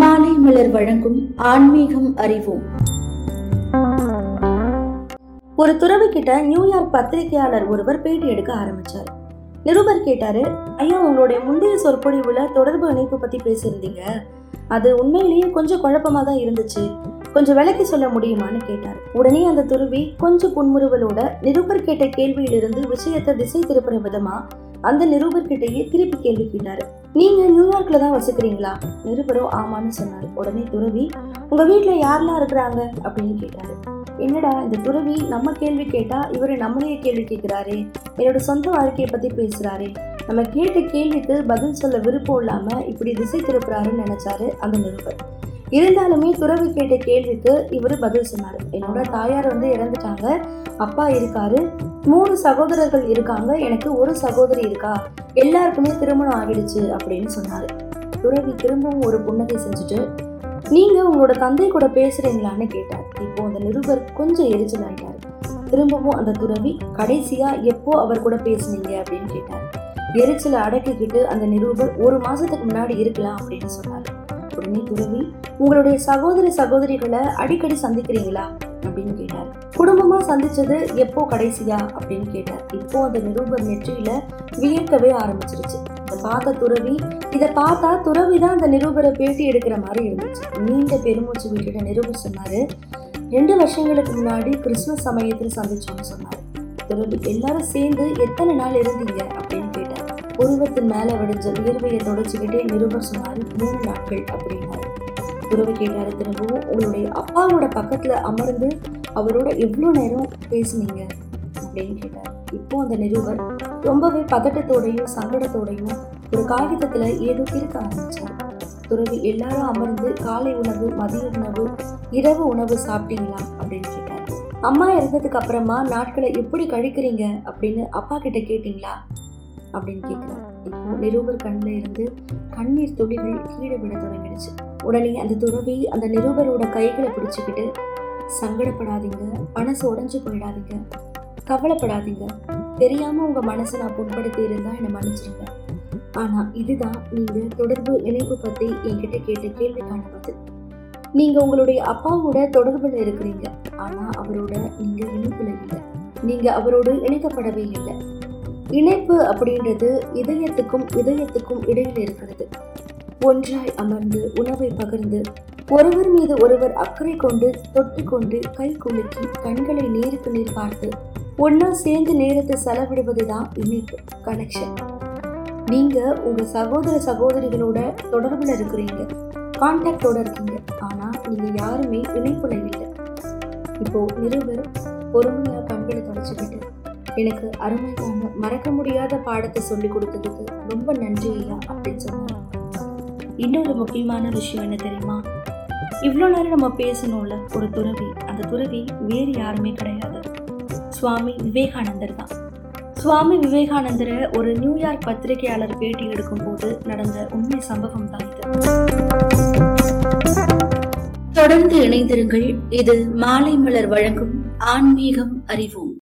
மாலை மலர் வழங்கும் ஆன்மீகம் அறிவோம். ஒரு துறவி கிட்ட நியூயார்க் பத்திரிகையாளர் ஒருவர் பேட்டி எடுக்க ஆரம்பிச்சார். நிருபர் கேட்டாரு ஐயா உங்களுடைய முந்தைய சொற்பொழிவுல தொடர்பு இணைப்பு பத்தி பேசியிருந்தீங்க. அது உண்மையிலேயே கொஞ்சம் குழப்பமா தான் இருந்துச்சு. கொஞ்சம் விளக்கி சொல்ல முடியுமான்னு கேட்டார். உடனே அந்த துருவி கொஞ்சம் புன்முறுவலோட நிருபர் கேட்ட கேள்வியிலிருந்து விஷயத்தை திசை திருப்புற விதமா அந்த நிருபர்கிட்டயே திருப்பி கேள்வி கேட்டாரு. நீங்க நியூயார்க்ல தான் வசிக்கிறீங்களா? நிருபரோ ஆமான்னு சொன்னாரு. உடனே துறவி உங்க வீட்டுல யாரெல்லாம் இருக்கிறாங்க? அப்படின்னு கேட்டாரு. என்னடா இந்த துறவி நம்ம கேள்வி கேட்டா இவரு நம்மளையே கேள்வி கேட்கிறாரே. என்னோட சொந்த வாழ்க்கையை பத்தி பேசுறாரே. நம்ம கேட்ட கேள்விக்கு பதில் சொல்ல விருப்பம் இல்லாம இப்படி திசை திருப்புறாருன்னு நினைச்சாரு அந்த நிருபர். இருந்தாலுமே துறவி கேட்ட கேள்விக்கு இவர் பதில் சொன்னார். என்னோட தாயார் வந்து இறந்துட்டாங்க. அப்பா இருக்காரு. மூணு சகோதரர்கள் இருக்காங்க. எனக்கு ஒரு சகோதரி இருக்கா? எல்லாருக்குமே திருமணம் ஆகிடுச்சு அப்படின்னு சொன்னாரு. துறவி திரும்பவும் ஒரு புன்னகை செஞ்சுட்டு நீங்க உங்களோட தந்தை கூட பேசுறீங்களான்னு கேட்டார். இப்போ அந்த நிருபர் கொஞ்சம் எரிச்சல் ஆகிட்டார் திரும்பவும் அந்த துறவி கடைசியா எப்போ அவர் கூட பேசுனீங்க? அப்படின்னு கேட்டார். எரிச்சலை அடக்கிக்கிட்டு அந்த நிருபர் ஒரு மாசத்துக்கு முன்னாடி இருக்கலாம் அப்படின்னு சொன்னார். உடனே துறவி உங்களுடைய சகோதரி சகோதரிகளை அடிக்கடி சந்திக்கிறீங்களா? அப்படின்னு கேட்டார். குடும்பமா சந்திச்சது எப்போ கடைசியா? அப்படின்னு கேட்டார். இப்போ அந்த நிருபர் நெற்றியில வியர்க்கவே ஆரம்பிச்சிருச்சு. இதை பார்த்த துறவி இதை பார்த்தா துறவி தான் அந்த நிருபரை பேட்டி எடுக்கிற மாதிரி இருந்துச்சு. நீண்ட பெருமூச்சு விட்டுட்ட நிருபர் சொன்னாரு ரெண்டு வருஷங்களுக்கு முன்னாடி கிறிஸ்துமஸ் சமயத்தில் சந்திச்சோம்னு சொன்னார். துறவி எல்லாரும் சேர்ந்து எத்தனை நாள் இருந்தீங்க? அப்படின்னு உருவத்தின் மேல வடிஞ்ச வியர்வையை தொடச்சிக்கிட்டே நிருபர் சொன்னார் மூணு நாட்கள் அப்படின்னாரு. உறவு கேட்டார் திரும்பவும் உங்களுடைய அப்பாவோட பக்கத்துல அமர்ந்து அவரோட எவ்வளோ நேரம் பேசுனீங்க? அப்படின்னு கேட்டார். இப்போ அந்த நிருபர் ரொம்பவே பதட்டத்தோடையும் சங்கடத்தோடையும் ஒரு காகிதத்துல ஏதோ கிறுக்க ஆரம்பிச்சார். துறவி எல்லாரும் அமர்ந்து காலை உணவு மதிய உணவு இரவு உணவு சாப்பிட்டீங்களா? அப்படின்னு கேட்டார். அம்மா இறந்ததுக்கு அப்புறமா நாட்களை எப்படி கழிக்கிறீங்க? அப்படின்னு அப்பா கிட்ட கேட்டீங்களா? அப்படின்னு கேட்குறாரு இப்போ நிரூபர் கண்ணில் இருந்து கண்ணீர் துளிகள் கீழே விட தொடங்கிடுச்சு. உடனே அந்த துறவி அந்த நிருபரோட கைகளை பிடிச்சிக்கிட்டு சங்கடப்படாதீங்க மனசு உடைஞ்சு போயிடாதீங்க கவலைப்படாதீங்க. தெரியாம உங்க மனசை நான் புண்படுத்தி இருந்தா என்னை மன்னிச்சிருங்க. ஆனா இதுதான் நீங்க தொடர்பு இணைப்பு பத்தி என்கிட்ட கேட்ட கேள்விக்கான பதில். நீங்க உங்களுடைய அப்பாவோட தொடர்புல இருக்கிறீங்க. ஆனா அவரோட நீங்க இணைப்புல இல்லை. நீங்க அவரோடு இணைக்கப்படவே இல்லை. இணைப்பு அப்படின்றது இதயத்துக்கும் இதயத்துக்கும் இடையில் இருக்கிறது. ஒன்றாய் அமர்ந்து உணவை பகிர்ந்து ஒருவர் மீது ஒருவர் அக்கறை கொண்டு தொட்டு கொண்டு கை குலுக்கி கண்களை நேருக்கு நேர் பார்த்து ஒன்னா சேர்ந்து நேரத்தை செலவிடுவது தான் இணைப்பு கனெக்ஷன் நீங்க உங்க சகோதர சகோதரிகளோட தொடர்புல இருக்கிறீங்க கான்டாக்டோட இருக்கீங்க ஆனா நீங்க யாருமே இணைப்புல இல்லை. இப்போ நிருபர் பொறுமையா கண்களை தொடச்சுக்கிட்டு எனக்கு அருமையான மறக்க முடியாத பாடத்தை சொல்லி கொடுத்ததுக்கு ரொம்ப நன்றி ஐயா அப்படின்னு சொன்னாங்க இன்னொரு முக்கியமான விஷயம் என்ன தெரியுமா? இவ்வளோ நேரம் நம்ம பேசணும்ல ஒரு துறவி. அந்த துறவி வேறு யாருமே கிடையாது. சுவாமி விவேகானந்தர் தான். சுவாமி விவேகானந்தரை ஒரு நியூயார்க் பத்திரிகையாளர் பேட்டி எடுக்கும் போது நடந்த உண்மை சம்பவம் தான் இது. தொடர்ந்து இணைந்திருங்கள். இது மாலை மலர் வழங்கும் ஆன்மீகம் அறிவோம்.